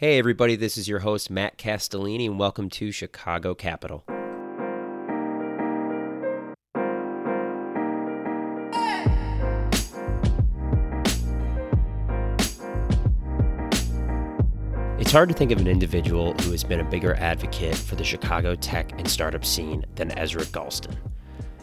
Hey, everybody, this is your host, Matt Castellini, and welcome to Chicago Capital. It's hard to think of an individual who has been a bigger advocate for the Chicago tech and startup scene than Ezra Galston.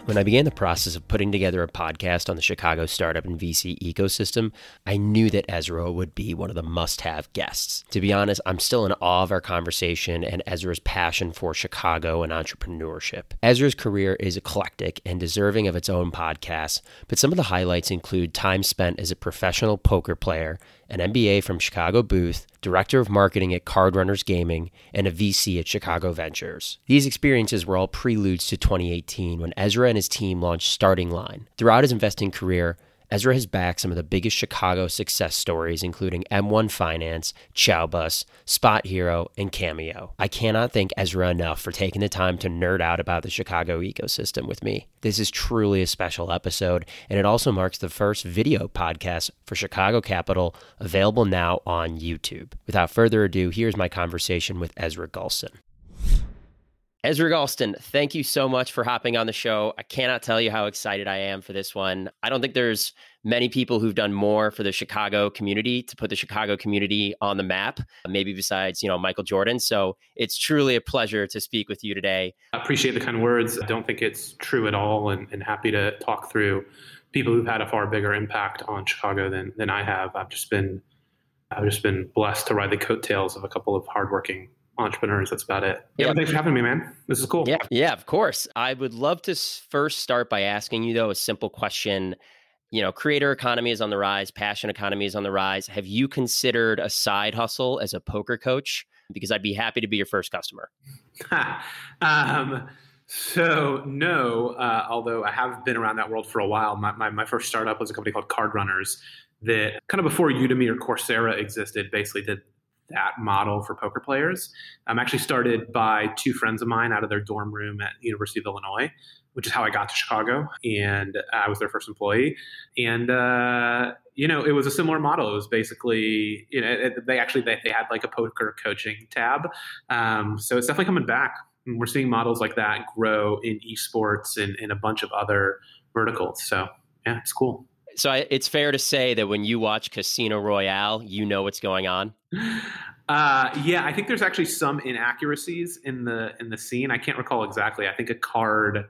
When I began the process of putting together a podcast on the Chicago startup and VC ecosystem, I knew that Ezra would be one of the must have guests. To be honest, I'm still in awe of our conversation and Ezra's passion for Chicago and entrepreneurship. Ezra's career is eclectic and deserving of its own podcast, but some of the highlights include time spent as a professional poker player an MBA from Chicago Booth, director of marketing at Card Runners Gaming, and a VC at Chicago Ventures. These experiences were all preludes to 2018 when Ezra and his team launched Starting Line. Throughout his investing career, Ezra has backed some of the biggest Chicago success stories, including M1 Finance, Chowbus, Spot Hero, and Cameo. I cannot thank Ezra enough for taking the time to nerd out about the Chicago ecosystem with me. This is truly a special episode, and it also marks the first video podcast for Chicago Capital available now on YouTube. Without further ado, here's my conversation with Ezra Galston. Ezra Galston, thank you so much for hopping on the show. I cannot tell you how excited I am for this one. I don't think there's many people who've done more for the Chicago community to put the Chicago community on the map, maybe besides, you know, Michael Jordan. So it's truly a pleasure to speak with you today. I appreciate the kind words. I don't think it's true at all and, and happy to talk through people who've had a far bigger impact on Chicago than than I have. I've just been I've just been blessed to ride the coattails of a couple of hardworking entrepreneurs. That's about it. Yeah, thanks for having me, man. This is cool. Yeah, yeah, of course. I would love to first start by asking you though a simple question. You know, creator economy is on the rise, passion economy is on the rise. Have you considered a side hustle as a poker coach? Because I'd be happy to be your first customer. um, so no, uh, although I have been around that world for a while. My, my, my first startup was a company called Card Runners that kind of before Udemy or Coursera existed, basically did that model for poker players. I'm actually started by two friends of mine out of their dorm room at University of Illinois, which is how I got to Chicago, and I was their first employee. And uh, you know, it was a similar model. It was basically, you know, it, they actually they, they, had like a poker coaching tab. Um, so it's definitely coming back. And we're seeing models like that grow in esports and in a bunch of other verticals. So yeah, it's cool. So I, it's fair to say that when you watch Casino Royale, you know what's going on. Uh, yeah, I think there's actually some inaccuracies in the in the scene. I can't recall exactly. I think a card.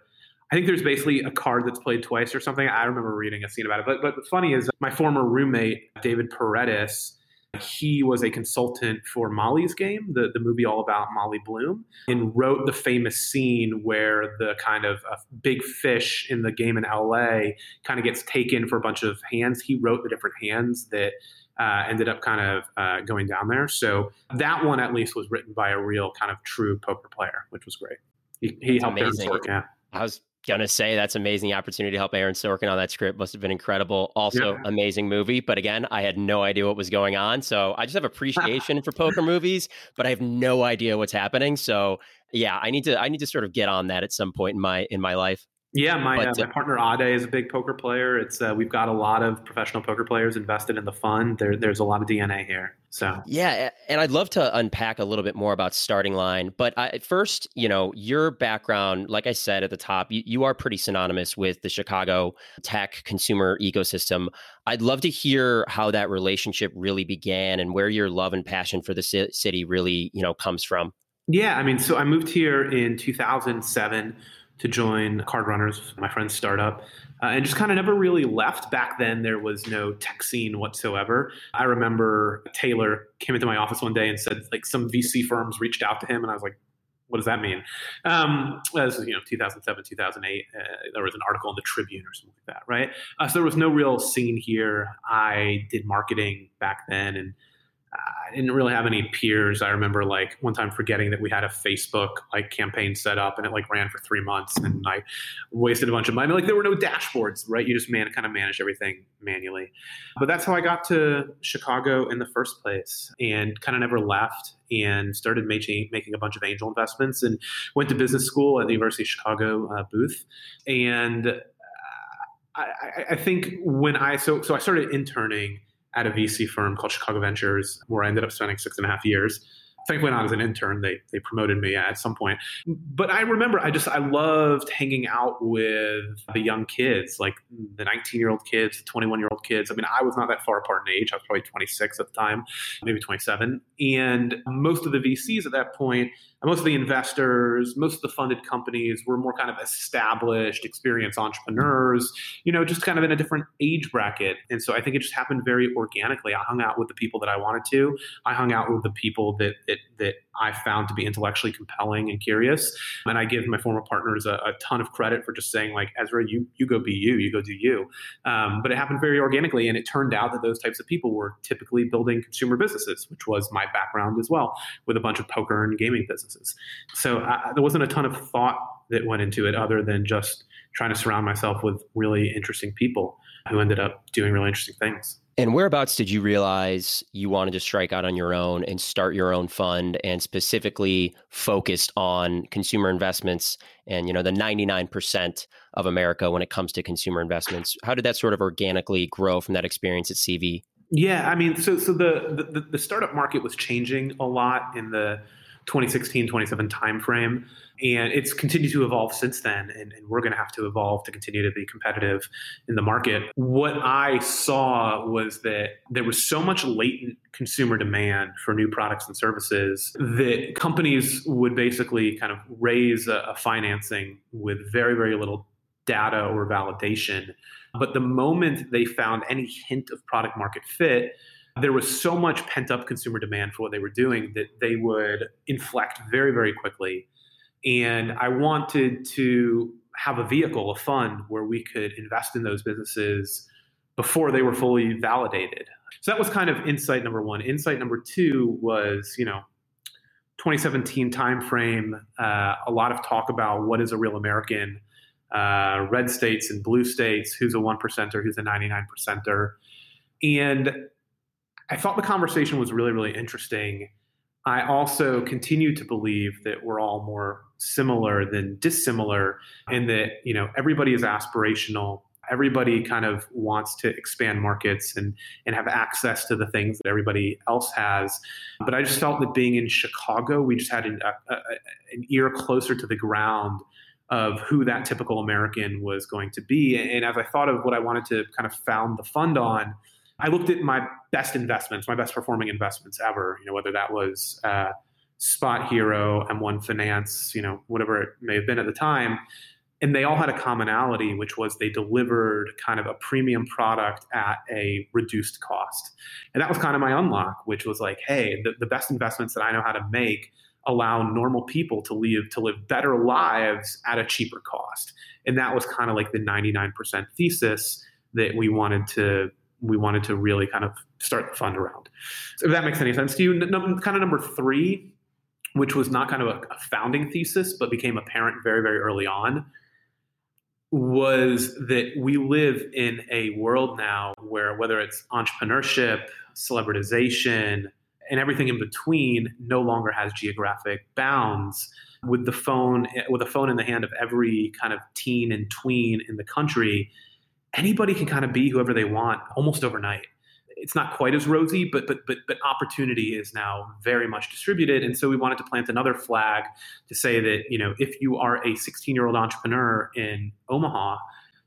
I think there's basically a card that's played twice or something. I remember reading a scene about it. But but what's funny is my former roommate David Paredes he was a consultant for Molly's Game, the, the movie all about Molly Bloom, and wrote the famous scene where the kind of uh, big fish in the game in LA kind of gets taken for a bunch of hands. He wrote the different hands that uh, ended up kind of uh, going down there. So that one at least was written by a real kind of true poker player, which was great. He, he helped amazing. Yeah. I was gonna say that's amazing opportunity to help Aaron Sorkin on that script. Must have been incredible. Also, yeah. amazing movie. But again, I had no idea what was going on. So I just have appreciation for poker movies, but I have no idea what's happening. So yeah, I need to I need to sort of get on that at some point in my in my life. Yeah, my, but, uh, my partner Ade is a big poker player. It's uh, we've got a lot of professional poker players invested in the fund. There, there's a lot of DNA here. So yeah, and I'd love to unpack a little bit more about starting line. But I, first, you know, your background, like I said at the top, you, you are pretty synonymous with the Chicago tech consumer ecosystem. I'd love to hear how that relationship really began and where your love and passion for the city really, you know, comes from. Yeah, I mean, so I moved here in 2007 to join Card Runners, my friend's startup, uh, and just kind of never really left. Back then, there was no tech scene whatsoever. I remember Taylor came into my office one day and said, like, some VC firms reached out to him, and I was like, what does that mean? Um, this is, you know, 2007, 2008. Uh, there was an article in the Tribune or something like that, right? Uh, so there was no real scene here. I did marketing back then, and I didn't really have any peers. I remember like one time forgetting that we had a Facebook like campaign set up and it like ran for three months and I wasted a bunch of money. Like there were no dashboards, right? You just man kind of managed everything manually. But that's how I got to Chicago in the first place and kind of never left and started making making a bunch of angel investments and went to business school at the University of Chicago uh, Booth and. Uh, I, I think when I so so I started interning at a VC firm called Chicago Ventures, where I ended up spending six and a half years thankfully not as an intern. They they promoted me at some point. But I remember I just I loved hanging out with the young kids, like the 19 year old kids, the 21 year old kids. I mean, I was not that far apart in age. I was probably 26 at the time, maybe 27. And most of the VCs at that point most of the investors, most of the funded companies were more kind of established, experienced entrepreneurs, you know, just kind of in a different age bracket. And so I think it just happened very organically. I hung out with the people that I wanted to. I hung out with the people that that, that I found to be intellectually compelling and curious. And I give my former partners a, a ton of credit for just saying, like, Ezra, you you go be you, you go do you. Um, but it happened very organically, and it turned out that those types of people were typically building consumer businesses, which was my background as well, with a bunch of poker and gaming businesses businesses. So I, there wasn't a ton of thought that went into it other than just trying to surround myself with really interesting people who ended up doing really interesting things. And whereabouts did you realize you wanted to strike out on your own and start your own fund and specifically focused on consumer investments and you know the 99% of America when it comes to consumer investments? How did that sort of organically grow from that experience at CV? Yeah, I mean, so so the the, the startup market was changing a lot in the 2016 27 timeframe. And it's continued to evolve since then and, and we're going to have to evolve to continue to be competitive in the market. What i saw was that there was so much latent consumer demand for new products and services that companies would basically kind of raise a, a financing with very very little data or validation. But the moment they found any hint of product market fit there was so much pent up consumer demand for what they were doing that they would inflect very, very quickly. And I wanted to have a vehicle, a fund where we could invest in those businesses before they were fully validated. So that was kind of insight number one. Insight number two was, you know, 2017 timeframe, uh, a lot of talk about what is a real American, uh, red states and blue states, who's a one percenter, who's a 99 percenter. And I thought the conversation was really, really interesting. I also continue to believe that we're all more similar than dissimilar, and that you know everybody is aspirational. Everybody kind of wants to expand markets and and have access to the things that everybody else has. But I just felt that being in Chicago, we just had an, a, a, an ear closer to the ground of who that typical American was going to be. And as I thought of what I wanted to kind of found the fund on, I looked at my best investments, my best performing investments ever. You know, whether that was uh, Spot Hero, M1 Finance, you know, whatever it may have been at the time, and they all had a commonality, which was they delivered kind of a premium product at a reduced cost. And that was kind of my unlock, which was like, hey, the, the best investments that I know how to make allow normal people to live to live better lives at a cheaper cost. And that was kind of like the 99% thesis that we wanted to we wanted to really kind of start the fund around. So if that makes any sense to you, n- kind of number three, which was not kind of a, a founding thesis, but became apparent very, very early on, was that we live in a world now where whether it's entrepreneurship, celebritization, and everything in between no longer has geographic bounds. With the phone, eh, with a phone in the hand of every kind of teen and tween in the country, anybody can kind of be whoever they want almost overnight. It's not quite as rosy, but but but but opportunity is now very much distributed, and so we wanted to plant another flag to say that you know if you are a 16 year old entrepreneur in Omaha,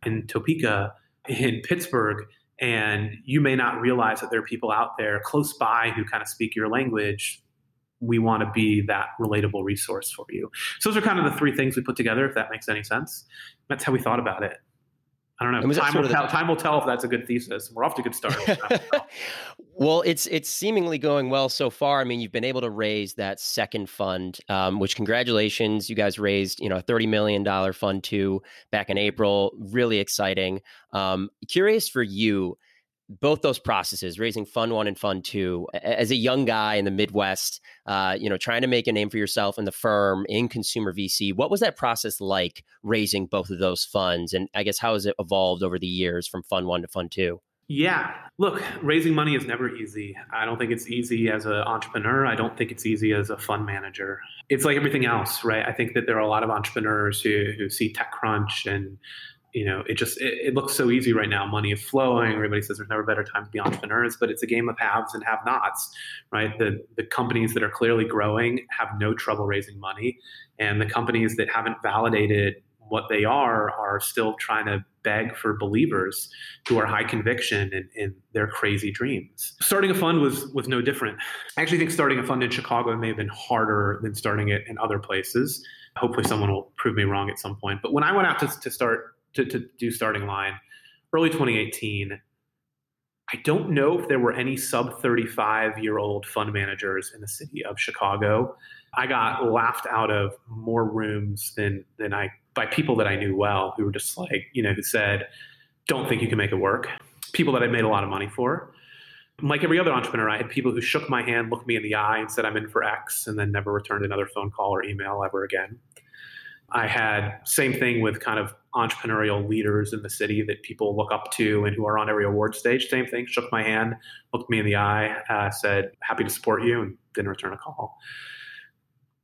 in Topeka, in Pittsburgh, and you may not realize that there are people out there close by who kind of speak your language we want to be that relatable resource for you. So those are kind of the three things we put together, if that makes any sense. That's how we thought about it. I don't know. Time will, tell, time will tell if that's a good thesis. We're off to a good start. well, it's it's seemingly going well so far. I mean, you've been able to raise that second fund, um, which congratulations, you guys raised you know a thirty million dollar fund too back in April. Really exciting. Um, curious for you both those processes, raising Fund One and Fund Two, as a young guy in the Midwest, uh, you know, trying to make a name for yourself in the firm in consumer VC, what was that process like raising both of those funds? And I guess how has it evolved over the years from Fund One to Fund Two? Yeah, look, raising money is never easy. I don't think it's easy as an entrepreneur. I don't think it's easy as a fund manager. It's like everything else, right? I think that there are a lot of entrepreneurs who, who see TechCrunch and you know, it just it, it, looks so easy right now. Money is flowing. Everybody says there's never a better time to be entrepreneurs, but it's a game of haves and have-nots, right? The the companies that are clearly growing have no trouble raising money, and the companies that haven't validated what they are are still trying to beg for believers who are high conviction in, in, their crazy dreams. Starting a fund was was no different. I actually think starting a fund in Chicago may have been harder than starting it in other places. Hopefully, someone will prove me wrong at some point. But when I went out to, to start to, to do starting line. Early 2018 i don't know if there were any sub 35 year old fund managers in the city of chicago. I got laughed out of more rooms than than i by people that i knew well who were just like you know who said don't think you can make it work. People that i made a lot of money for. Like every other entrepreneur, I had people who shook my hand, looked me in the eye, and said, I'm in for X, and then never returned another phone call or email ever again. I had same thing with kind of entrepreneurial leaders in the city that people look up to and who are on every award stage. Same thing. Shook my hand, looked me in the eye, uh, said happy to support you, and didn't return a call.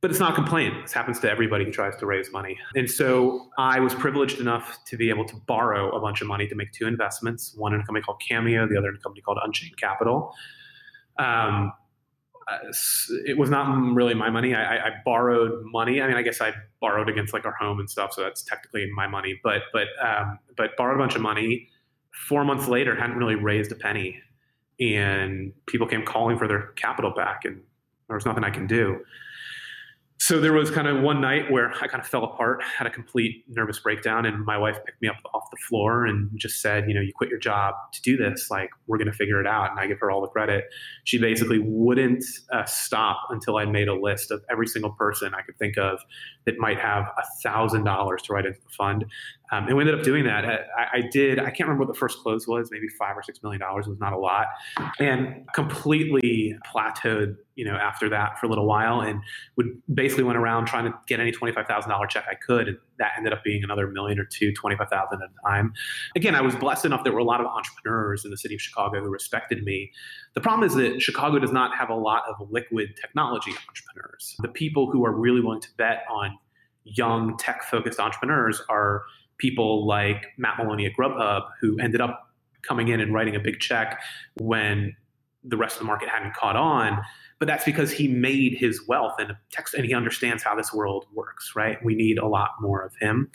But it's not a complaint. This happens to everybody who tries to raise money. And so I was privileged enough to be able to borrow a bunch of money to make two investments one in a company called Cameo, the other in a company called Unchained Capital. Um, it was not really my money. I, I, borrowed money. I mean, I guess I borrowed against like our home and stuff, so that's technically my money. But but um, but borrowed a bunch of money. Four months later, hadn't really raised a penny, and people came calling for their capital back, and there was nothing I can do so there was kind of one night where I kind of fell apart, had a complete nervous breakdown, and my wife picked me up off the floor and just said, "You know, you quit your job to do this. Like, we're going to figure it out." And I give her all the credit. She basically wouldn't uh, stop until I made a list of every single person I could think of that might have a thousand dollars to write into the fund. Um, and we ended up doing that. I, I, did. I can't remember what the first close was. Maybe five or six million dollars was not a lot, and completely plateaued you know, after that for a little while and would basically went around trying to get any $25,000 check I could. And that ended up being another million or two, 25,000 at a time. Again, I was blessed enough there were a lot of entrepreneurs in the city of Chicago who respected me. The problem is that Chicago does not have a lot of liquid technology entrepreneurs. The people who are really willing to bet on young tech focused entrepreneurs are people like Matt Maloney at Grubhub who ended up coming in and writing a big check when the rest of the market hadn't caught on. But that's because he made his wealth and text and he understands how this world works right? We need a lot more of him.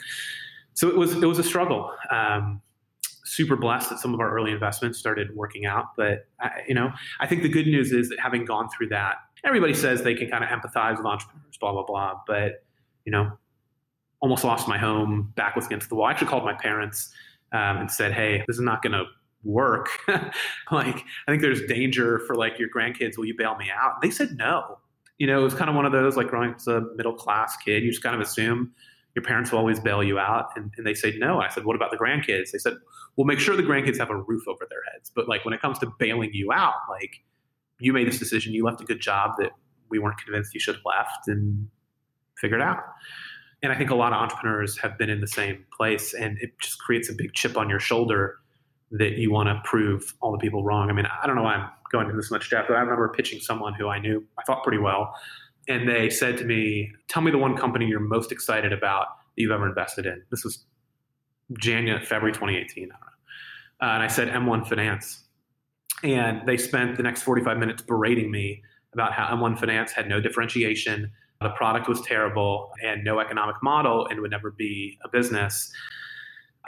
So it was it was a struggle. Um, super blessed that some of our early investments started working out but I, you know i think the good news is that having gone through that everybody says they can kind of empathize with entrepreneurs blah blah blah but you know almost lost my home back was against the wall i actually called my parents um, and said hey this is not going to work. like, I think there's danger for like your grandkids. Will you bail me out? They said no. You know, it was kind of one of those like growing up as a middle class kid. You just kind of assume your parents will always bail you out. And, and they say no. I said, what about the grandkids? They said, we'll make sure the grandkids have a roof over their heads. But like when it comes to bailing you out, like you made this decision, you left a good job that we weren't convinced you should have left and figured out. And I think a lot of entrepreneurs have been in the same place, and it just creates a big chip on your shoulder that you want to prove all the people wrong. I mean, I don't know why I'm going into this much depth, but I remember pitching someone who I knew I thought pretty well, and they said to me, "Tell me the one company you're most excited about that you've ever invested in." This was January, February 2018. I don't uh, and I said M1 Finance, and they spent the next 45 minutes berating me about how M1 Finance had no differentiation, the product was terrible, and no economic model, and would never be a business.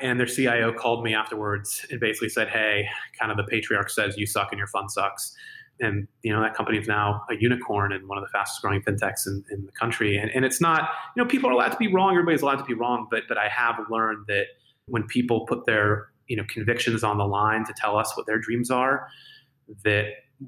And their CIO called me afterwards and basically said, Hey, kind of the patriarch says you suck and your fund sucks. And you know that company is now a unicorn and one of the fastest growing fintechs in, in the country. And, and it's not, you know, people are allowed to be wrong. Everybody's allowed to be wrong. But but I have learned that when people put their you know convictions on the line to tell us what their dreams are, that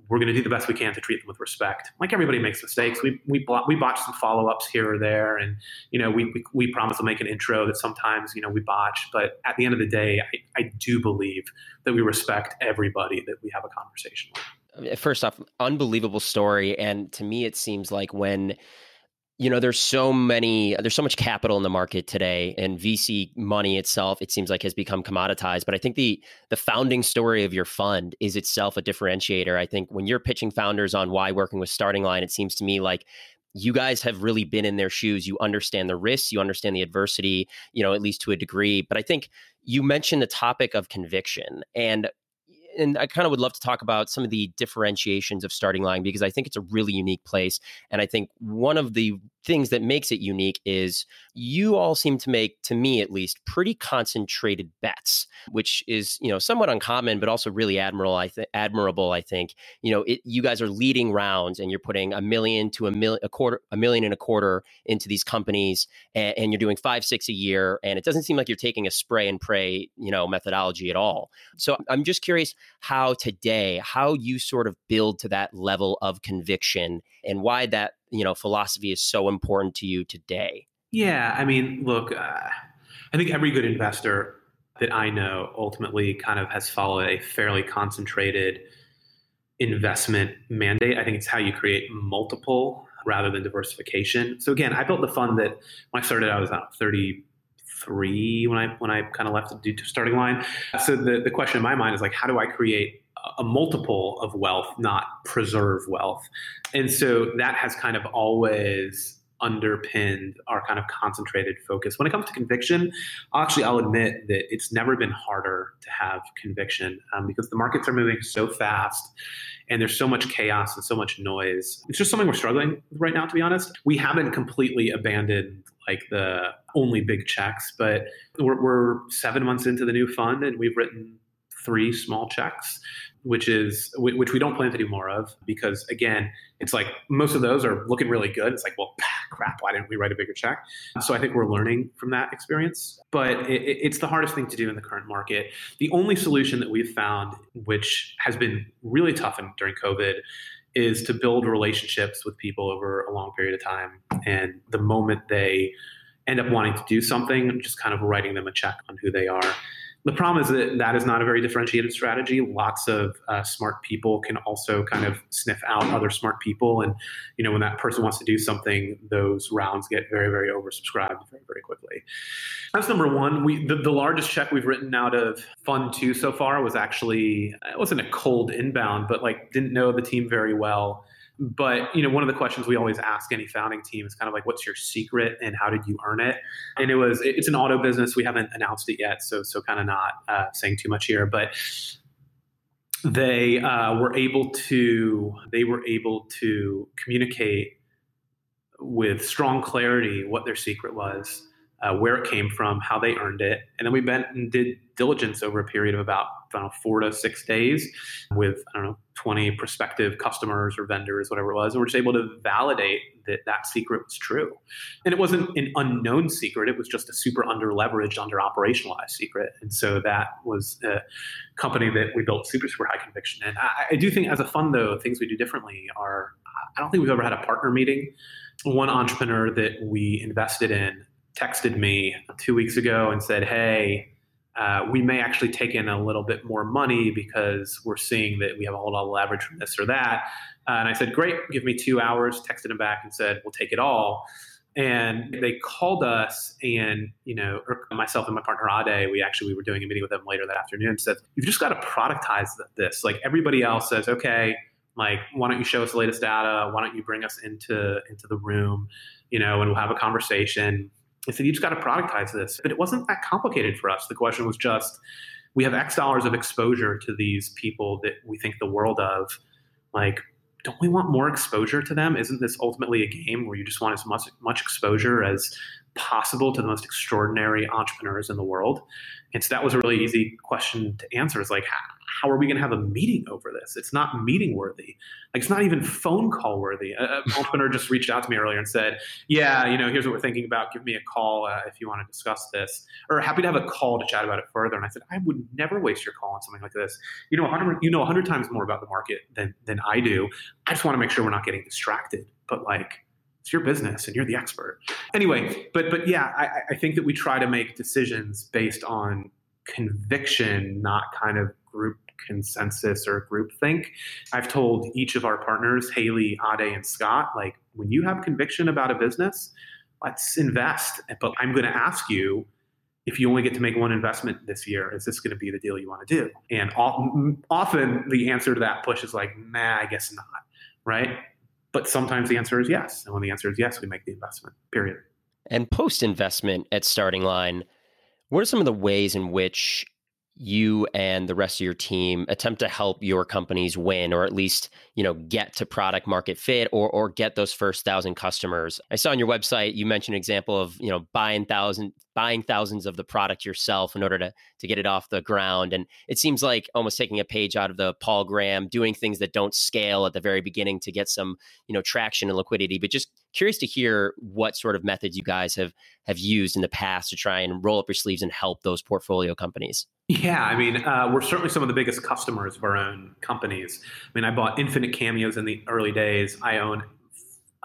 we're going to do the best we can to treat them with respect. Like everybody makes mistakes. We we we botch some follow ups here or there, and you know we, we, we promise to make an intro that sometimes you know we botch. But at the end of the day, I, I do believe that we respect everybody that we have a conversation with. First off, unbelievable story, and to me, it seems like when you know there's so many there's so much capital in the market today and vc money itself it seems like has become commoditized but i think the the founding story of your fund is itself a differentiator i think when you're pitching founders on why working with starting line it seems to me like you guys have really been in their shoes. You understand the risks, you understand the adversity, you know, at least to a degree. But I think you mentioned the topic of conviction. And and I kind of would love to talk about some of the differentiations of starting line because I think it's a really unique place. And I think one of the things that makes it unique is you all seem to make, to me at least, pretty concentrated bets, which is you know somewhat uncommon, but also really admirable. I think admirable. I think you know it, you guys are leading rounds, and you're putting a million to a million, a quarter, a million and a quarter into these companies, and, and you're doing five, six a year, and it doesn't seem like you're taking a spray and pray, you know, methodology at all. So I'm just curious how today, how you sort of build to that level of conviction, and why that you know philosophy is so important to you today. Yeah i mean look uh, i think every good investor that i know ultimately kind of has followed a fairly concentrated investment mandate. I think it's how you create multiple rather than diversification. So again i built the fund that when i started i was about 33 when i when i kind of left the starting line. So the, the question in my mind is like how do i create a multiple of wealth, not preserve wealth. And so that has kind of always underpinned our kind of concentrated focus. When it comes to conviction, actually, I'll admit that it's never been harder to have conviction um, because the markets are moving so fast and there's so much chaos and so much noise. It's just something we're struggling with right now, to be honest. We haven't completely abandoned like the only big checks, but we're, we're seven months into the new fund and we've written three small checks which is which we don't plan to do more of because again it's like most of those are looking really good. It's like well crap why didn't we write a bigger check? So i think we're learning from that experience but it, it's the hardest thing to do in the current market. The only solution that we've found which has been really tough in, during covid is to build relationships with people over a long period of time. And the moment they end up wanting to do something just kind of writing them a check on who they are the problem is that that is not a very differentiated strategy. Lots of uh, smart people can also kind of sniff out other smart people, and you know when that person wants to do something, those rounds get very, very oversubscribed very, very quickly. That's number one. We the, the largest check we've written out of Fund Two so far was actually it wasn't a cold inbound, but like didn't know the team very well but you know, one of the questions we always ask any founding team is kind of like, "What's your secret and how did you earn it?" And it was it's an auto business. We haven't announced it yet, so so kind of not uh, saying too much here, but they uh, were able to they were able to communicate with strong clarity what their secret was uh, where it came from, how they earned it. And then we went and did diligence over a period of about know, four to six days with, I don't know, 20 prospective customers or vendors, whatever it was. And we're just able to validate that that secret was true. And it wasn't an unknown secret, it was just a super under leveraged, under operationalized secret. And so that was a company that we built super, super high conviction in. I, I do think as a fund, though, things we do differently are, I don't think we've ever had a partner meeting. One entrepreneur that we invested in texted me two weeks ago and said, Hey, uh, we may actually take in a little bit more money because we're seeing that we have a whole lot of leverage from this or that. Uh, and I said, Great, give me two hours. Texted him back and said, We'll take it all. And they called us, and you know, myself and my partner Ade, we actually we were doing a meeting with them later that afternoon. Said, "You've just got to productize this. Like everybody else says, okay, like why don't you show us the latest data? Why don't you bring us into into the room, you know, and we'll have a conversation." I said, you just got to productize this. But it wasn't that complicated for us. The question was just, we have X dollars of exposure to these people that we think the world of. Like, don't we want more exposure to them? Isn't this ultimately a game where you just want as much, much exposure as possible to the most extraordinary entrepreneurs in the world? And so that was a really easy question to answer. It's like, how are we going to have a meeting over this? It's not meeting worthy. Like it's not even phone call worthy. An entrepreneur just reached out to me earlier and said, "Yeah, you know, here's what we're thinking about. Give me a call uh, if you want to discuss this." Or happy to have a call to chat about it further. And I said, "I would never waste your call on something like this. You know, 100, you know, 100 times more about the market than than I do. I just want to make sure we're not getting distracted. But like." It's your business and you're the expert. Anyway, but but yeah, I, I think that we try to make decisions based on conviction, not kind of group consensus or group think. I've told each of our partners, Haley, Ade, and Scott, like when you have conviction about a business, let's invest. But I'm going to ask you if you only get to make one investment this year, is this going to be the deal you want to do? And often the answer to that push is like, nah, I guess not. Right. But sometimes the answer is yes. And when the answer is yes, we make the investment, period. And post investment at Starting Line, what are some of the ways in which you and the rest of your team attempt to help your companies win or at least you know get to product market fit or or get those first thousand customers i saw on your website you mentioned an example of you know buying thousand buying thousands of the product yourself in order to to get it off the ground and it seems like almost taking a page out of the paul graham doing things that don't scale at the very beginning to get some you know traction and liquidity but just curious to hear what sort of methods you guys have have used in the past to try and roll up your sleeves and help those portfolio companies yeah, I mean, uh, we're certainly some of the biggest customers of our own companies. I mean, I bought Infinite Cameos in the early days. I own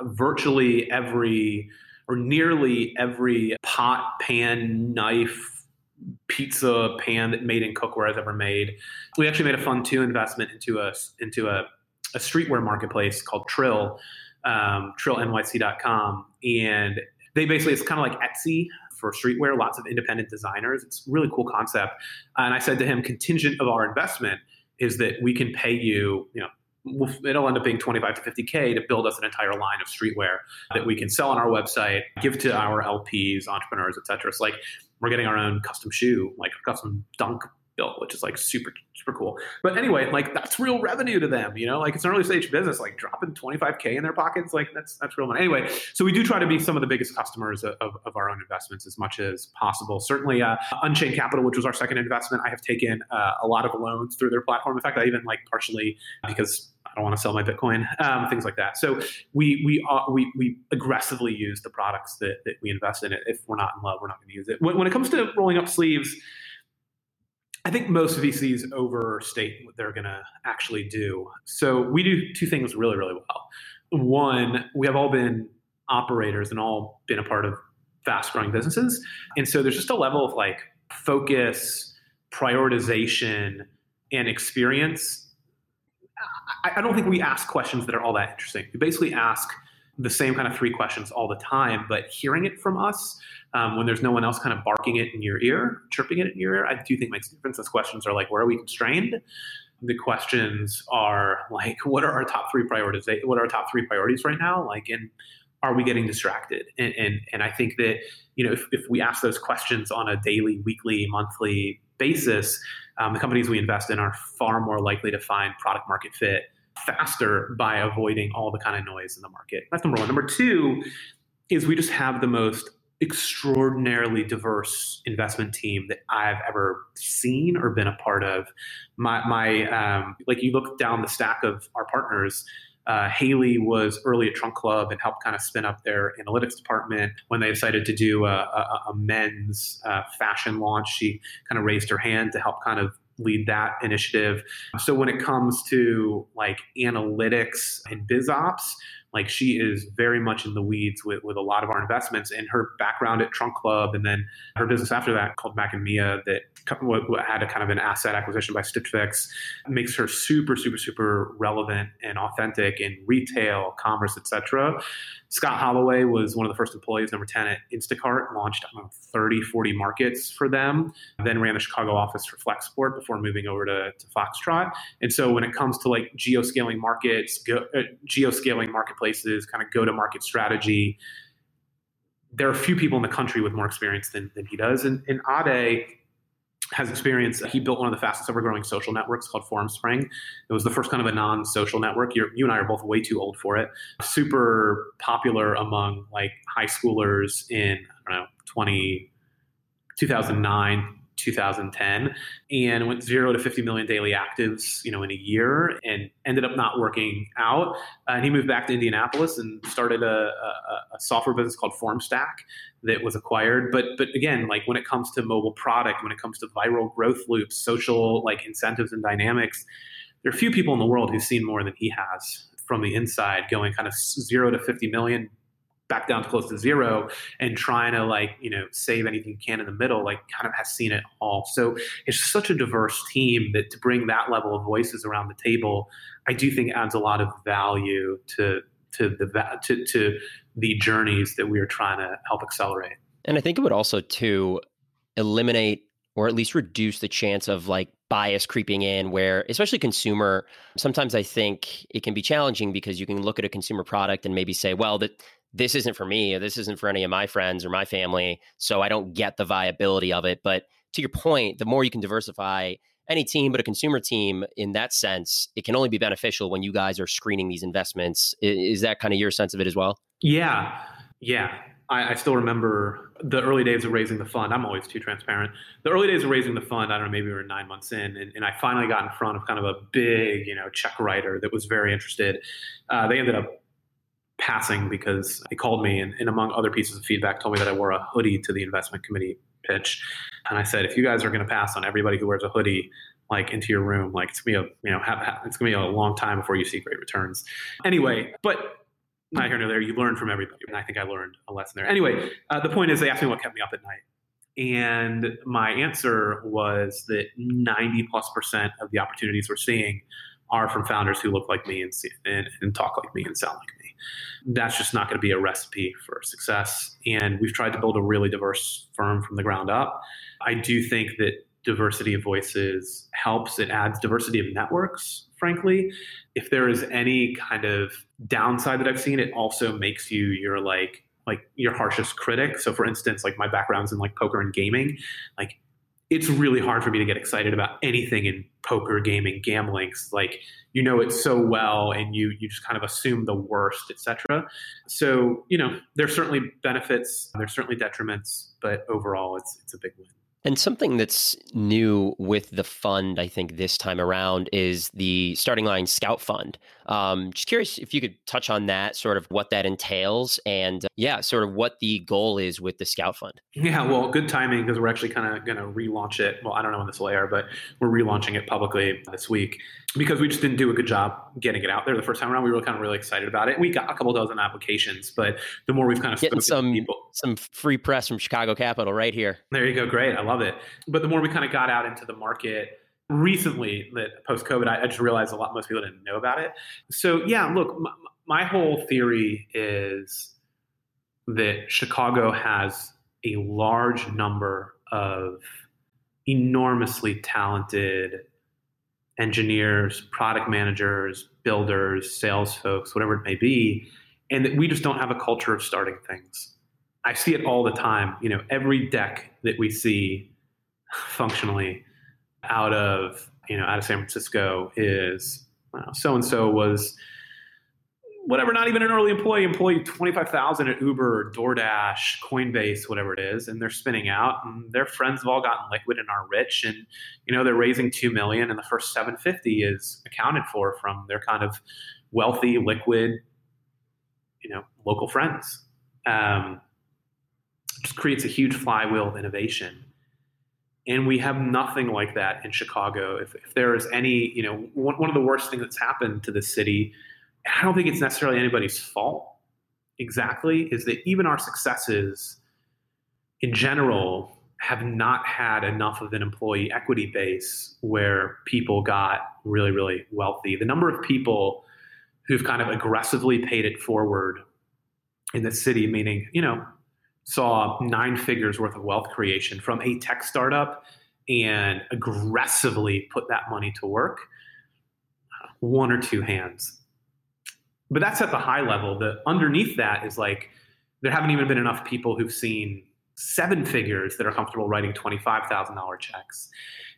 virtually every or nearly every pot, pan, knife, pizza pan that made in cookware I've ever made. We actually made a fund two investment into a into a, a streetwear marketplace called Trill, um, TrillNYC.com, and they basically it's kind of like Etsy for streetwear, lots of independent designers. It's really cool concept. And I said to him, contingent of our investment is that we can pay you, you know, it'll end up being 25 to 50k to build us an entire line of streetwear that we can sell on our website give to our lps entrepreneurs etc it's like we're getting our own custom shoe like custom dunk built, which is like super super cool. But anyway, like that's real revenue to them. You know, like it's an early stage business. Like dropping 25k in their pockets, like that's that's real money. Anyway, so we do try to be some of the biggest customers of, of our own investments as much as possible. Certainly, uh, Unchained Capital, which was our second investment, I have taken uh, a lot of loans through their platform. In fact, I even like partially because I don't want to sell my Bitcoin, um, things like that. So we we uh, we we aggressively use the products that, that we invest in. It. If we're not in love, we're not going to use it. When, when it comes to rolling up sleeves, I think most VCs overstate what they're going to actually do. So we do two things really, really well. One, we have all been operators and all been a part of fast growing businesses. And so there's just a level of like focus, prioritization, and experience. I, I don't think we ask questions that are all that interesting. We basically ask the same kind of three questions all the time, but hearing it from us um, when there's no one else kind of barking it in your ear, chirping it in your ear, I do think makes a difference. Those questions are like, where are we constrained? The questions are like, what are our top three priorities? What are our top three priorities right now? Like, and are we getting distracted? And and, and I think that you know if, if we ask those questions on a daily, weekly, monthly basis, um, the companies we invest in are far more likely to find product market fit faster by avoiding all the kind of noise in the market. That's number one. Number two is we just have the most extraordinarily diverse investment team that I've ever seen or been a part of. My, my um, like you look down the stack of our partners. Uh, Haley was early at Trunk Club and helped kind of spin up their analytics department when they decided to do a, a, a men's uh, fashion launch. She kind of raised her hand to help kind of lead that initiative. So when it comes to like analytics and biz ops, like she is very much in the weeds with, with a lot of our investments and her background at Trunk Club and then her business after that called Mac and Mia that had a kind of an asset acquisition by Stitch Fix makes her super, super, super relevant and authentic in retail, commerce, etc. Scott Holloway was one of the first employees, number 10 at Instacart, launched know, 30, 40 markets for them, then ran the Chicago office for Flexport before moving over to, to Foxtrot. And so when it comes to like geoscaling markets, go, uh, geoscaling marketplaces, kind of go to market strategy, there are few people in the country with more experience than, than he does. And, and Ade has experience. He built one of the fastest ever growing social networks called Formspring. It was the first kind of a non social network. You're, you and I are both way too old for it. Super popular among like high schoolers in, I don't know, 20, 2009, 2010 and went zero to 50 million daily actives, you know, in a year and ended up not working out. Uh, and he moved back to Indianapolis and started a, a, a, software business called FormStack that was acquired. But but again, like when it comes to mobile product, when it comes to viral growth loops, social like incentives and dynamics, there are few people in the world who've seen more than he has from the inside, going kind of zero to 50 million back down to close to zero and trying to like you know save anything you can in the middle like kind of has seen it all. So it's such a diverse team that to bring that level of voices around the table i do think adds a lot of value to to the to, to the journeys that we are trying to help accelerate. And i think it would also to eliminate or at least reduce the chance of like bias creeping in where especially consumer sometimes i think it can be challenging because you can look at a consumer product and maybe say well that this isn't for me or this isn't for any of my friends or my family so i don't get the viability of it but to your point the more you can diversify any team but a consumer team in that sense it can only be beneficial when you guys are screening these investments is that kind of your sense of it as well yeah yeah I, I, still remember the early days of raising the fund. I'm always too transparent. The early days of raising the fund, I don't know, maybe we were nine months in, and, and I finally got in front of kind of a big, you know, check writer that was very interested. Uh, they ended up passing because they called me and, and, among other pieces of feedback, told me that I wore a hoodie to the investment committee pitch. And I said, if you guys are going to pass on everybody who wears a hoodie, like into your room, like it's gonna be a, you know, have, it's gonna be a long time before you see great returns. Anyway, but not here nor there. You learn from everybody, and I think I learned a lesson there. Anyway, uh, the point is, they asked me what kept me up at night, and my answer was that ninety plus percent of the opportunities we're seeing are from founders who look like me and, see, and, and talk like me and sound like me. That's just not going to be a recipe for success. And we've tried to build a really diverse firm from the ground up. I do think that diversity of voices helps. It adds diversity of networks, frankly. If there is any kind of downside that I've seen, it also makes you your like like your harshest critic. So for instance, like my background's in like poker and gaming, like it's really hard for me to get excited about anything in poker, gaming, gambling. It's Like you know it so well, and you you just kind of assume the worst, etc. So you know there's certainly benefits, there's certainly detriments, but overall, it's it's a big win. And something that's new with the fund, I think, this time around is the starting line scout fund. Um, just curious if you could touch on that, sort of what that entails, and uh, yeah, sort of what the goal is with the scout fund. Yeah, well, good timing because we're actually kind of going to relaunch it. Well, I don't know when this will air, but we're relaunching it publicly this week because we just didn't do a good job getting it out there the first time around. We were kind of really excited about it. We got a couple dozen applications, but the more we've kind of getting some people, some free press from Chicago Capital right here. There you go, great, I love it. But the more we kind of got out into the market recently, that post COVID, I, I, just realized a lot most people didn't know about it. So yeah, look, my, my whole theory is that Chicago has a large number of enormously talented engineers, product managers, builders, sales folks, whatever it may be, and that we just don't have a culture of starting things. I see it all the time. You know, every deck that we see functionally out of you know out of San Francisco is so and so was whatever, not even an early employee, employee 25,000 at Uber, DoorDash, Coinbase, whatever it is, and they're spinning out and their friends have all gotten liquid and are rich and you know they're raising 2 million and the first 750 is accounted for from their kind of wealthy, liquid, you know, local friends. Um, just creates a huge flywheel of innovation. And we have nothing like that in Chicago. If, if there is any, you know, one, one of the worst things that's happened to the city I don't think it's necessarily anybody's fault exactly, is that even our successes in general have not had enough of an employee equity base where people got really, really wealthy. The number of people who've kind of aggressively paid it forward in the city, meaning, you know, saw nine figures worth of wealth creation from a tech startup and aggressively put that money to work, one or two hands but that's at the high level. The underneath that is like there haven't even been enough people who've seen seven figures that are comfortable writing $25,000 checks.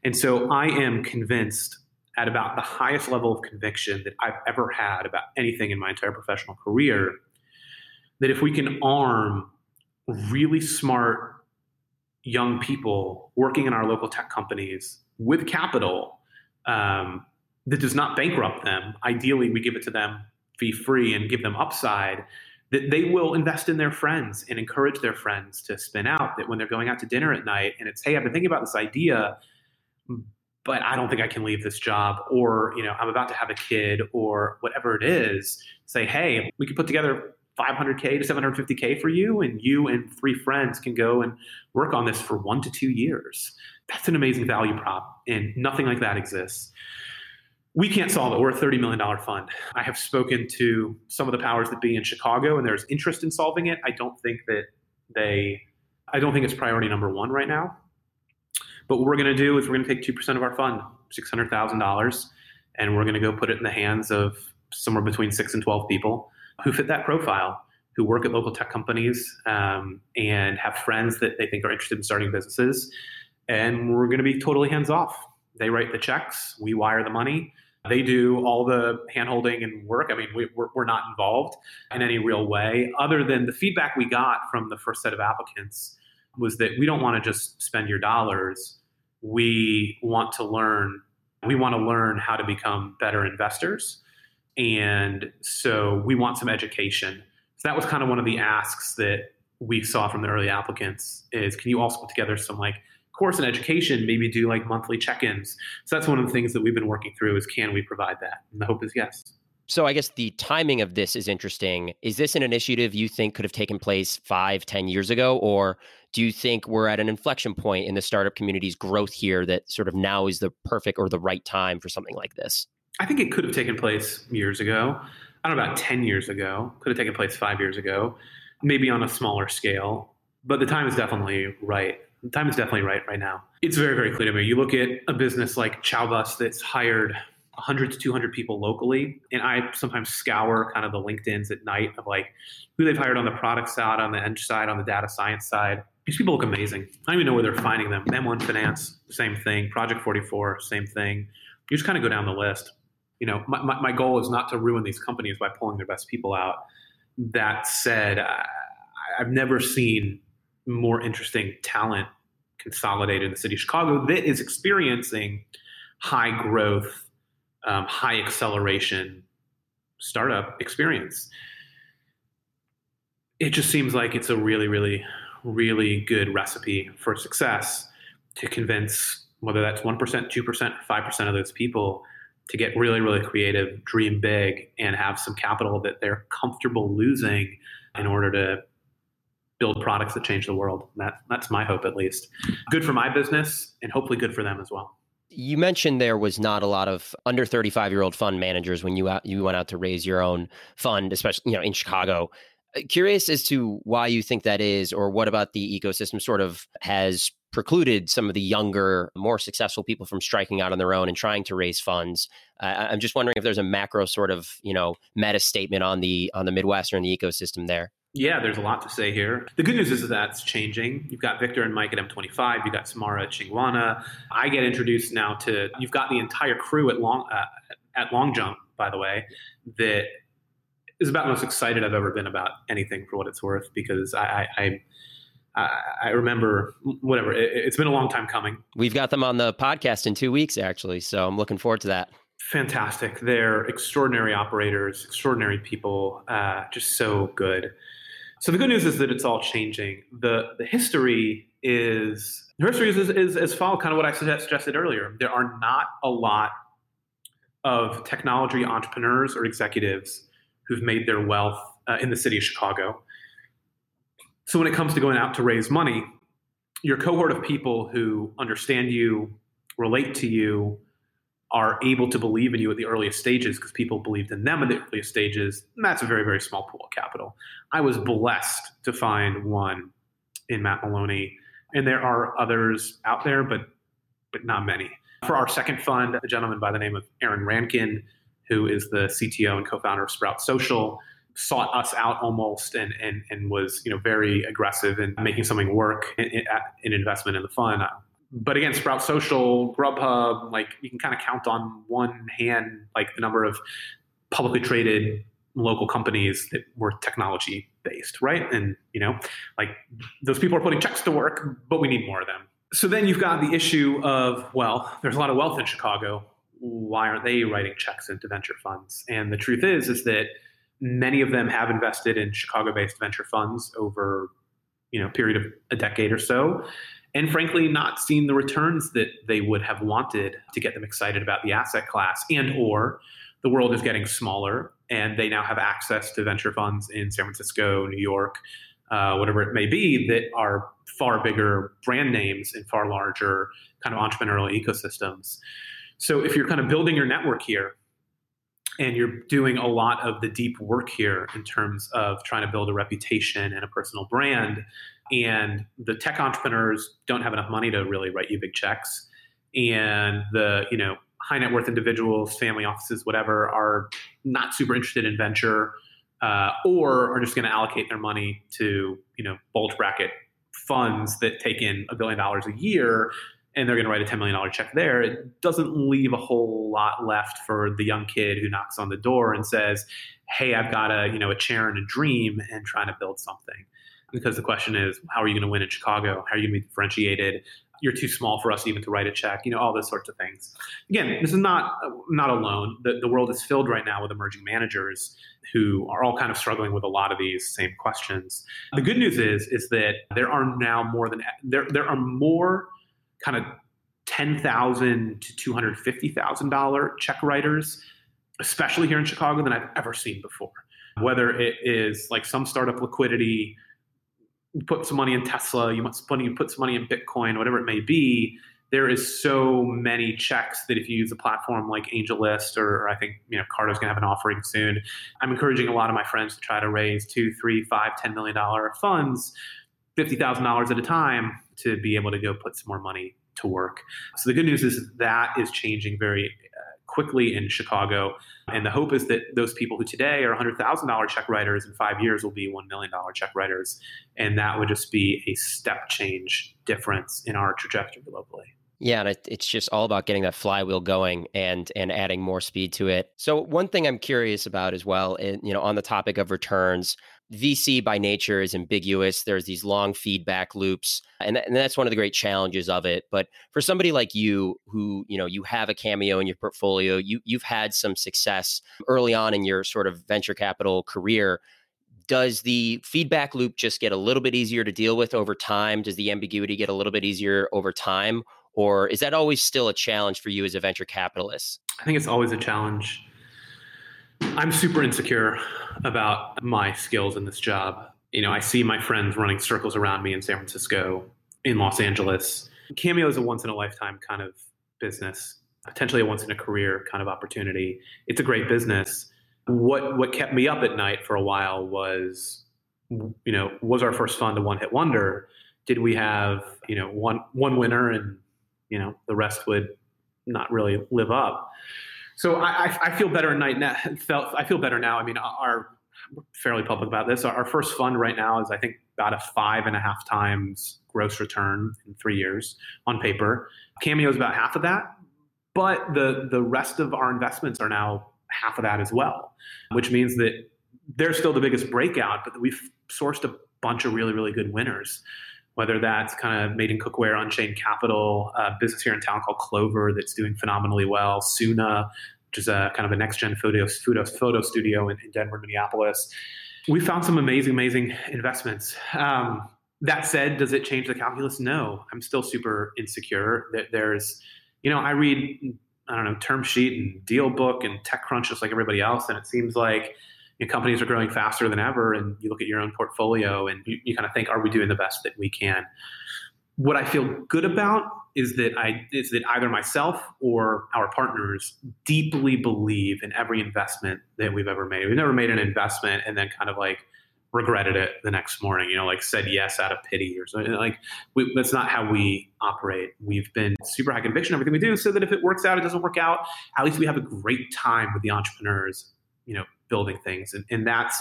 And so I am convinced at about the highest level of conviction that I've ever had about anything in my entire professional career that if we can arm really smart young people working in our local tech companies with capital um, that does not bankrupt them, ideally we give it to them fee free and give them upside, that they will invest in their friends and encourage their friends to spin out. That when they're going out to dinner at night and it's, hey, I've been thinking about this idea, but I don't think I can leave this job, or you know, I'm about to have a kid, or whatever it is. Say, hey, we could put together 500k to 750k for you, and you and three friends can go and work on this for one to two years. That's an amazing value prop, and nothing like that exists we can't solve it. We're a $30 million fund. I have spoken to some of the powers that be in Chicago, and there's interest in solving it. I don't think that they, I don't think it's priority number one right now. But what we're going to do is we're going to take 2% of our fund, $600,000, and we're going to go put it in the hands of somewhere between six and 12 people who fit that profile, who work at local tech companies um, and have friends that they think are interested in starting businesses. And we're going to be totally hands off. They write the checks, we wire the money. They do all the handholding and work. I mean, we, are we're not involved in any real way, other than the feedback we got from the first set of applicants was that we don't want to just spend your dollars. We want to learn. We want to learn how to become better investors. And so we want some education. So that was kind of one of the asks that we saw from the early applicants is can you also put together some like course in education, maybe do like monthly check-ins. So that's one of the things that we've been working through is can we provide that? And the hope is yes. So I guess the timing of this is interesting. Is this an initiative you think could have taken place five, ten years ago? Or do you think we're at an inflection point in the startup community's growth here that sort of now is the perfect or the right time for something like this? I think it could have taken place years ago. I don't know about 10 years ago, could have taken place five years ago, maybe on a smaller scale. But the time is definitely right. The time is definitely right right now. It's very, very clear to me. You look at a business like Chowbus that's hired 100 to 200 people locally. And I sometimes scour kind of the LinkedIn's at night of like who they've hired on the product side, on the eng side, on the data science side. These people look amazing. I don't even know where they're finding them. M1 Finance, same thing. Project 44, same thing. You just kind of go down the list. You know, my, my, my goal is not to ruin these companies by pulling their best people out. That said, I, I've never seen more interesting talent consolidated in the city of Chicago that is experiencing high growth, um, high acceleration startup experience. It just seems like it's a really, really, really good recipe for success to convince whether that's 1%, 2%, 5% of those people to get really, really creative, dream big, and have some capital that they're comfortable losing in order to build products that change the world. That that's my hope at least. Good for my business and hopefully good for them as well. You mentioned there was not a lot of under 35 year old fund managers when you out, you went out to raise your own fund, especially you know in Chicago. Uh, curious as to why you think that is, or what about the ecosystem sort of has precluded some of the younger, more successful people from striking out on their own and trying to raise funds. Uh, I'm just wondering if there's a macro sort of you know meta statement on the on the Midwest or in the ecosystem there. Yeah, there's a lot to say here. The good news is that that's changing. You've got Victor and Mike at M25. You've got Samara at Chingona. I get introduced now to. You've got the entire crew at Long uh, at Long Jump, by the way, that is about the most excited I've ever been about anything for what it's worth because I, I, I I remember whatever. It, has been a long time coming. We've got them on the podcast in two weeks, actually. So I'm looking forward to that. Fantastic. They're extraordinary operators, extraordinary people, uh, just so good. So the good news is that it's all changing. The the history is the history is, is, is, is follow kind of what I suggested earlier. There are not a lot of technology entrepreneurs or executives who've made their wealth uh, in the city of Chicago. So when it comes to going out to raise money, your cohort of people who understand you, relate to you, are able to believe in you at the earliest stages because people believed in them at the earliest stages, And that's a very, very small pool of capital. I was blessed to find one in Matt Maloney, and there are others out there, but but not many. For our second fund, a gentleman by the name of Aaron Rankin, who is the CTO and co-founder of Sprout Social, sought us out almost and and and was you know very aggressive in making something work in, in investment in the fund uh, but again, Sprout Social, Grubhub, like you can kind of count on one hand, like the number of publicly traded local companies that were technology based, right? And you know, like those people are putting checks to work, but we need more of them. So then you've got the issue of well, there's a lot of wealth in Chicago. Why aren't they writing checks into venture funds? And the truth is, is that many of them have invested in Chicago-based venture funds over you know a period of a decade or so and frankly not seen the returns that they would have wanted to get them excited about the asset class and or the world is getting smaller and they now have access to venture funds in san francisco new york uh, whatever it may be that are far bigger brand names and far larger kind of entrepreneurial ecosystems. So if you're kind of building your network here and you're doing a lot of the deep work here in terms of trying to build a reputation and a personal brand. And the tech entrepreneurs don't have enough money to really write you big checks. And the you know high net worth individuals, family offices, whatever, are not super interested in venture uh, or are just going to allocate their money to you know bulge bracket funds that take in a billion dollars a year and they're going to write a $10 million check there, it doesn't leave a whole lot left for the young kid who knocks on the door and says, hey, I've got a, you know, a chair and a dream and trying to build something. Because the question is, how are you going to win in Chicago? How are you going to be differentiated? You're too small for us even to write a check. You know, all those sorts of things. Again, this is not not alone. The, the world is filled right now with emerging managers who are all kind of struggling with a lot of these same questions. The good news is is that there are now more than there there are more kind of ten thousand to two hundred fifty thousand dollar check writers, especially here in Chicago, than I've ever seen before. Whether it is like some startup liquidity, you put some money in Tesla, you put you put some money in Bitcoin, whatever it may be. There is so many checks that if you use a platform like AngelList or, I think you know Carta's gonna have an offering soon. I'm encouraging a lot of my friends to try to raise two, three, five, ten million dollar funds, fifty thousand dollars at a time to be able to go put some more money to work. So the good news is that is changing very uh, quickly in Chicago. And the hope is that those people who today are $100,000 check writers in five years will be $1 million check writers. And that would just be a step change difference in our trajectory globally. Yeah, and it's just all about getting that flywheel going and and adding more speed to it. So one thing I'm curious about as well, you know, on the topic of returns, VC by nature is ambiguous. There's these long feedback loops, and, and that's one of the great challenges of it. But for somebody like you, who you know you have a cameo in your portfolio, you you've had some success early on in your sort of venture capital career. Does the feedback loop just get a little bit easier to deal with over time? Does the ambiguity get a little bit easier over time, or is that always still a challenge for you as a venture capitalist? I think it's always a challenge. I'm super insecure about my skills in this job. You know, I see my friends running circles around me in San Francisco, in Los Angeles. Cameo is a once in a lifetime kind of business, potentially a once in a career kind of opportunity. It's a great business. What what kept me up at night for a while was, you know, was our first fund a one hit wonder? Did we have you know one one winner and you know the rest would not really live up? So I, I feel better at night now. Felt I feel better now. I mean, our fairly public about this. Our first fund right now is I think about a five and a half times gross return in three years on paper. Cameo is about half of that, but the the rest of our investments are now half of that as well, which means that they're still the biggest breakout, but we've sourced a bunch of really really good winners whether that's kind of made in cookware, Unchained Capital, a business here in town called Clover that's doing phenomenally well, Soona, which is a kind of a next gen photo, photo, photo studio in, in, Denver, Minneapolis. We found some amazing, amazing investments. Um, that said, does it change the calculus? No, I'm still super insecure. That there's, you know, I read, I don't know, term sheet and DealBook and TechCrunch just like everybody else, and it seems like companies are growing faster than ever, and you look at your own portfolio and you, you kind of think, are we doing the best that we can? What I feel good about is that I is that either myself or our partners deeply believe in every investment that we've ever made. We've never made an investment and then kind of like regretted it the next morning, you know, like said yes out of pity or something. Like we, that's not how we operate. We've been super high conviction everything we do, so that if it works out, it doesn't work out. At least we have a great time with the entrepreneurs, you know, building things. And, and that's,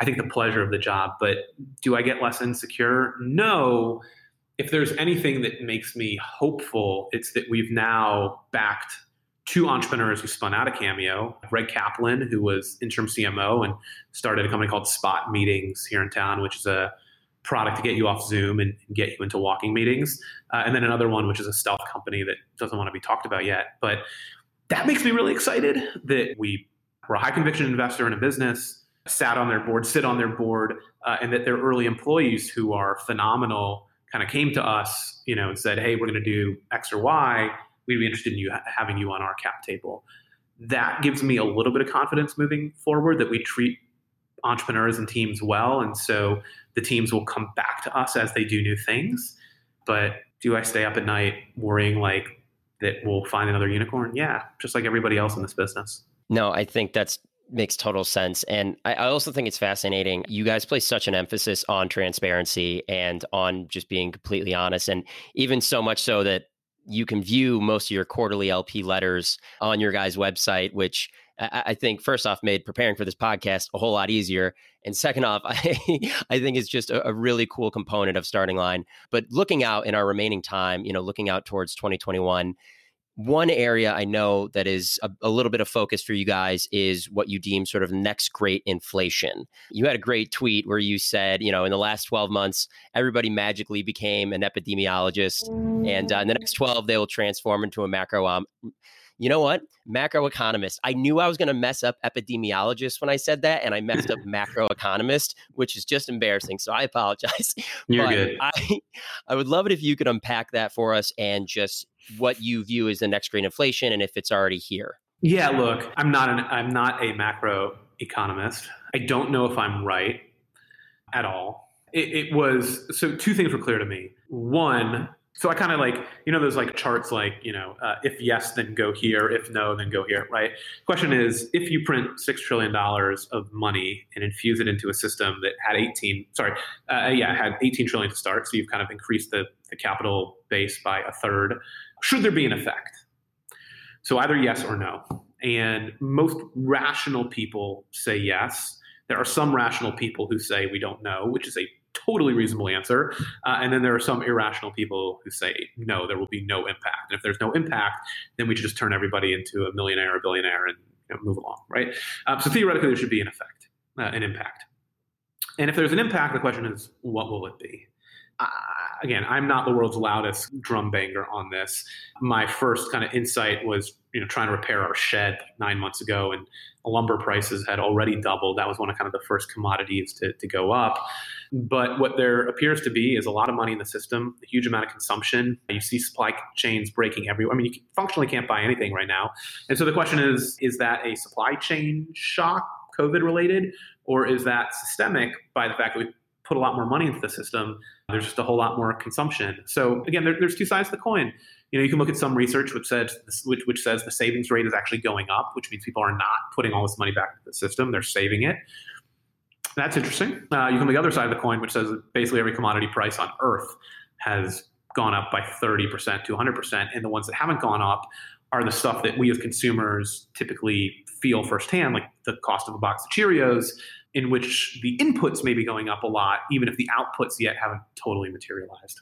I think, the pleasure of the job. But do I get less insecure? No. If there's anything that makes me hopeful, it's that we've now backed two entrepreneurs who spun out of Cameo Greg Kaplan, who was interim CMO and started a company called Spot Meetings here in town, which is a product to get you off Zoom and get you into walking meetings. Uh, and then another one, which is a stealth company that doesn't want to be talked about yet. But that makes me really excited that we were a high conviction investor in a business, sat on their board, sit on their board, uh, and that their early employees who are phenomenal kind of came to us, you know, and said, "Hey, we're going to do X or Y. We'd be interested in you having you on our cap table." That gives me a little bit of confidence moving forward that we treat entrepreneurs and teams well, and so the teams will come back to us as they do new things. But do I stay up at night worrying like that we'll find another unicorn? Yeah, just like everybody else in this business. No, I think that's makes total sense. And I, I, also think it's fascinating. You guys place such an emphasis on transparency and on just being completely honest. And even so much so that you can view most of your quarterly LP letters on your guys' website, which I, think first off made preparing for this podcast a whole lot easier, and second off, I, I think it's just a, a, really cool component of starting line. But looking out in our remaining time, you know, looking out towards 2021, one area I know that is a, a, little bit of focus for you guys is what you deem sort of next great inflation. You had a great tweet where you said, you know, in the last 12 months, everybody magically became an epidemiologist, and uh, in the next 12, they will transform into a macro. Um, you know what? Macroeconomist. I knew I was going to mess up epidemiologist when I said that, and I messed up macroeconomist, which is just embarrassing. So I apologize. You're but good. I, I would love it if you could unpack that for us and just what you view as the next great inflation and if it's already here. Yeah, look, I'm not an I'm not a macro economist. I don't know if I'm right at all. It, it was so two things were clear to me. One, so I kind of like, you know, those like charts like, you know, uh, if yes, then go here. If no, then go here, right? Question is, if you print $6 trillion of money and infuse it into a system that had 18, sorry, uh, yeah, had 18 trillion to start, so you've kind of increased the, the capital base by a third, should there be an effect? So either yes or no. And most rational people say yes. There are some rational people who say we don't know, which is a totally reasonable answer. Uh, and then there are some irrational people who say, no, there will be no impact. And if there's no impact, then we just turn everybody into a millionaire or a billionaire and you know, move along, right? Um, so theoretically, there should be an effect, uh, an impact. And if there's an impact, the question is, what will it be? Again, I'm not the world's loudest drum banger on this. My first kind of insight was, you know, trying to repair our shed nine months ago, and lumber prices had already doubled. That was one of kind of the first commodities to, to go up. But what there appears to be is a lot of money in the system, a huge amount of consumption. You see supply chains breaking everywhere. I mean, you functionally can't buy anything right now. And so the question is is that a supply chain shock, COVID related, or is that systemic by the fact that we put a lot more money into the system? There's just a whole lot more consumption. So again, there, there's two sides to the coin. You know, you can look at some research which says which, which says the savings rate is actually going up, which means people are not putting all this money back into the system; they're saving it. That's interesting. Uh, you come to the other side of the coin, which says basically every commodity price on Earth has gone up by 30% to 100%. And the ones that haven't gone up are the stuff that we as consumers typically feel firsthand, like the cost of a box of Cheerios, in which the inputs may be going up a lot, even if the outputs yet haven't totally materialized.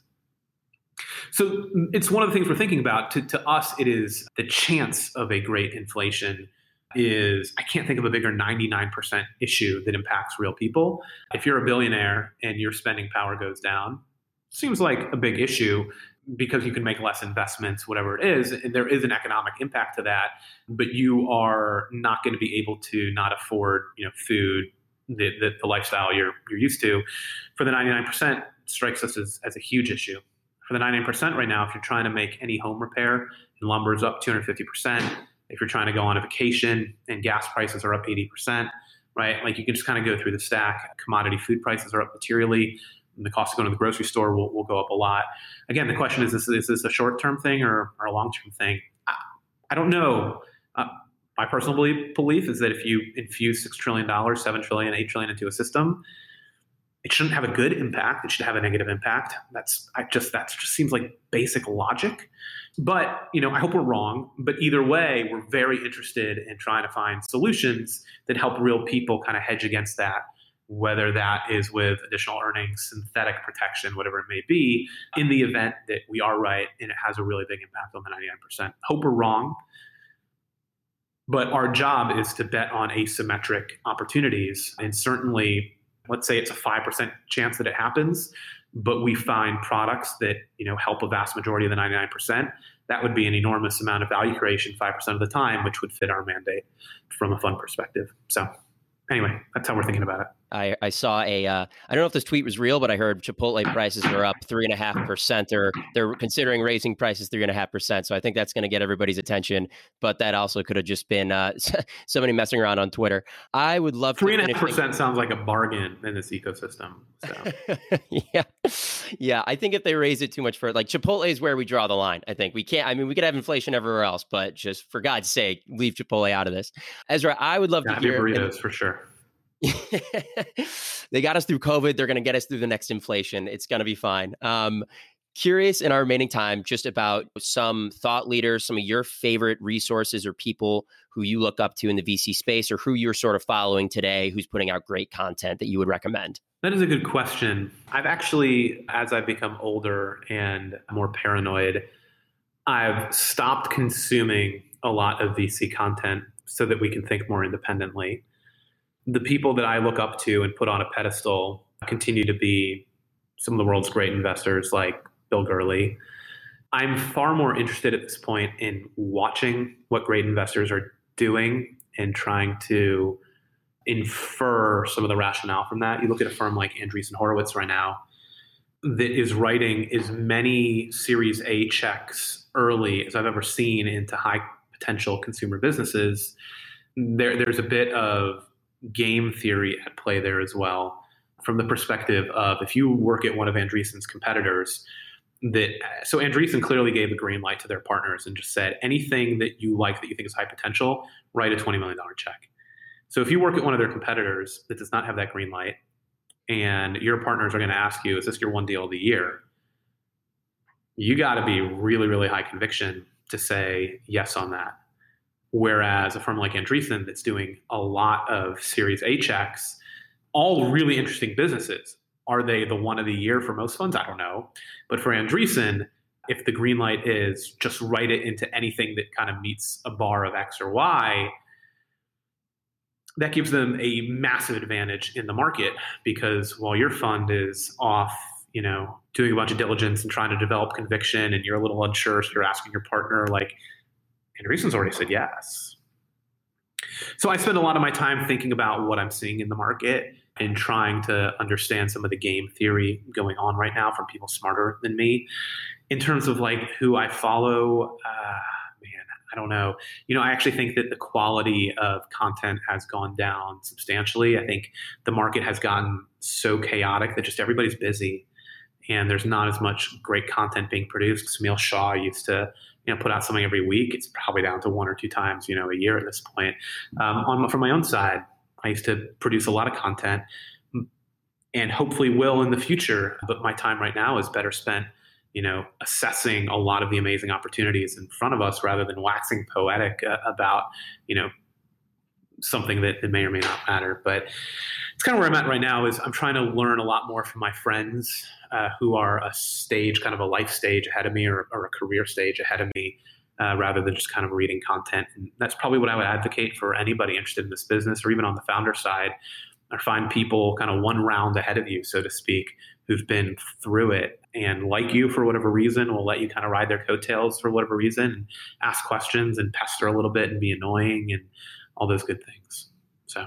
So it's one of the things we're thinking about. To, to us, it is the chance of a great inflation is I can't think of a bigger 99% issue that impacts real people. If you're a billionaire and your spending power goes down, seems like a big issue because you can make less investments, whatever it is, and there is an economic impact to that, but you are not going to be able to not afford, you know, food, the, the, the lifestyle you're, you're used to. For the 99% strikes us as, as a huge issue. For the 99% right now, if you're trying to make any home repair and lumber is up 250%, if you're trying to go on a vacation and gas prices are up 80%, right? Like you can just kind of go through the stack. Commodity food prices are up materially. And the cost of going to the grocery store will, will go up a lot. Again, the question is, is, is this a short term thing or, or a long term thing? I, I, don't know. Uh, my personal belief, belief is that if you infuse $6 trillion, $7 trillion, $8 trillion into a system, it shouldn't have a good impact. It should have a negative impact. That's I just that just seems like basic logic. But you know, I hope we're wrong. But either way, we're very interested in trying to find solutions that help real people kind of hedge against that. Whether that is with additional earnings, synthetic protection, whatever it may be, in the event that we are right and it has a really big impact on the 99%. Hope we're wrong. But our job is to bet on asymmetric opportunities. And certainly, let's say it's a 5% chance that it happens but we find products that you know help a vast majority of the 99% that would be an enormous amount of value creation 5% of the time which would fit our mandate from a fund perspective so anyway that's how we're thinking about it I, I saw a uh, I don't know if this tweet was real, but I heard Chipotle prices are up three and a half percent, or they're considering raising prices three and a half percent. So I think that's going to get everybody's attention. But that also could have just been uh, somebody messing around on Twitter. I would love three and a half percent sounds like a bargain in this ecosystem. So. yeah, yeah. I think if they raise it too much for like Chipotle is where we draw the line. I think we can't. I mean, we could have inflation everywhere else, but just for God's sake, leave Chipotle out of this. Ezra, I would love yeah, to hear burritos and, for sure. they got us through COVID. They're going to get us through the next inflation. It's going to be fine. Um, curious in our remaining time just about some thought leaders, some of your favorite resources or people who you look up to in the VC space or who you're sort of following today who's putting out great content that you would recommend? That is a good question. I've actually, as I've become older and more paranoid, I've stopped consuming a lot of VC content so that we can think more independently. The people that I look up to and put on a pedestal continue to be some of the world's great investors like Bill Gurley. I'm far more interested at this point in watching what great investors are doing and trying to infer some of the rationale from that. You look at a firm like Andreessen Horowitz right now that is writing as many Series A checks early as I've ever seen into high potential consumer businesses. There, there's a bit of game theory at play there as well, from the perspective of if you work at one of Andreessen's competitors, that so Andreessen clearly gave the green light to their partners and just said anything that you like that you think is high potential, write a $20 million check. So if you work at one of their competitors that does not have that green light, and your partners are going to ask you, is this your one deal of the year? You got to be really, really high conviction to say yes on that. Whereas a firm like Andreessen that's doing a lot of Series A checks, all really interesting businesses. Are they the one of the year for most funds? I don't know. But for Andreessen, if the green light is just write it into anything that kind of meets a bar of X or Y, that gives them a massive advantage in the market because while your fund is off, you know, doing a bunch of diligence and trying to develop conviction and you're a little unsure, so you're asking your partner, like, Andreessen's already said yes. So I spend a lot of my time thinking about what I'm seeing in the market and trying to understand some of the game theory going on right now from people smarter than me. In terms of like who I follow, uh, man, I don't know. You know, I actually think that the quality of content has gone down substantially. I think the market has gotten so chaotic that just everybody's busy and there's not as much great content being produced. Semil Shah used to, you know, put out something every week. It's probably down to one or two times, you know, a year at this point. Um, on from my own side, I used to produce a lot of content, and hopefully will in the future. But my time right now is better spent you know, assessing a lot of the amazing opportunities in front of us rather than waxing poetic uh, about, you know, something that, may or may not matter. But it's kind of where I'm at right now is I'm trying to learn a lot more from my friends uh, who are a stage, kind of a life stage ahead of me or, or a career stage ahead of me. Uh, rather than just kind of reading content. And that's probably what I would advocate for anybody interested in this business or even on the founder side, or find people kind of one round ahead of you, so to speak, who've been through it and like you for whatever reason will let you kind of ride their coattails for whatever reason and ask questions and pester a little bit and be annoying and all those good things. So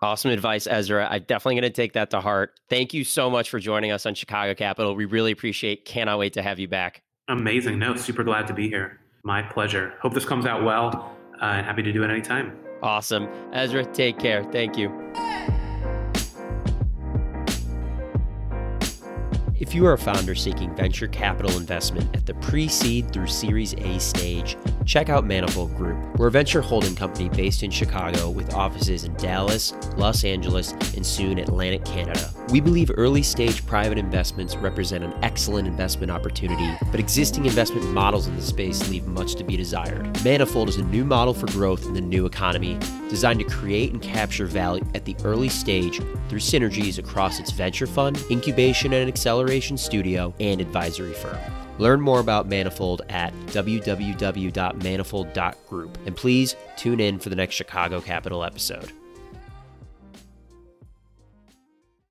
Awesome advice, Ezra. I'm definitely going to take that to heart. Thank you so much for joining us on Chicago Capital. We really appreciate. Cannot wait to have you back. Amazing. No, super glad to be here. My pleasure. Hope this comes out well. Uh, and happy to do it anytime. Awesome. Ezra, take care. Thank you. If you are a founder seeking venture capital investment at the pre seed through Series A stage, check out Manifold Group. We're a venture holding company based in Chicago with offices in Dallas, Los Angeles, and soon Atlantic Canada. We believe early stage private investments represent an excellent investment opportunity, but existing investment models in the space leave much to be desired. Manifold is a new model for growth in the new economy, designed to create and capture value at the early stage through synergies across its venture fund, incubation and acceleration studio, and advisory firm. Learn more about Manifold at www.manifold.group. And please tune in for the next Chicago Capital episode.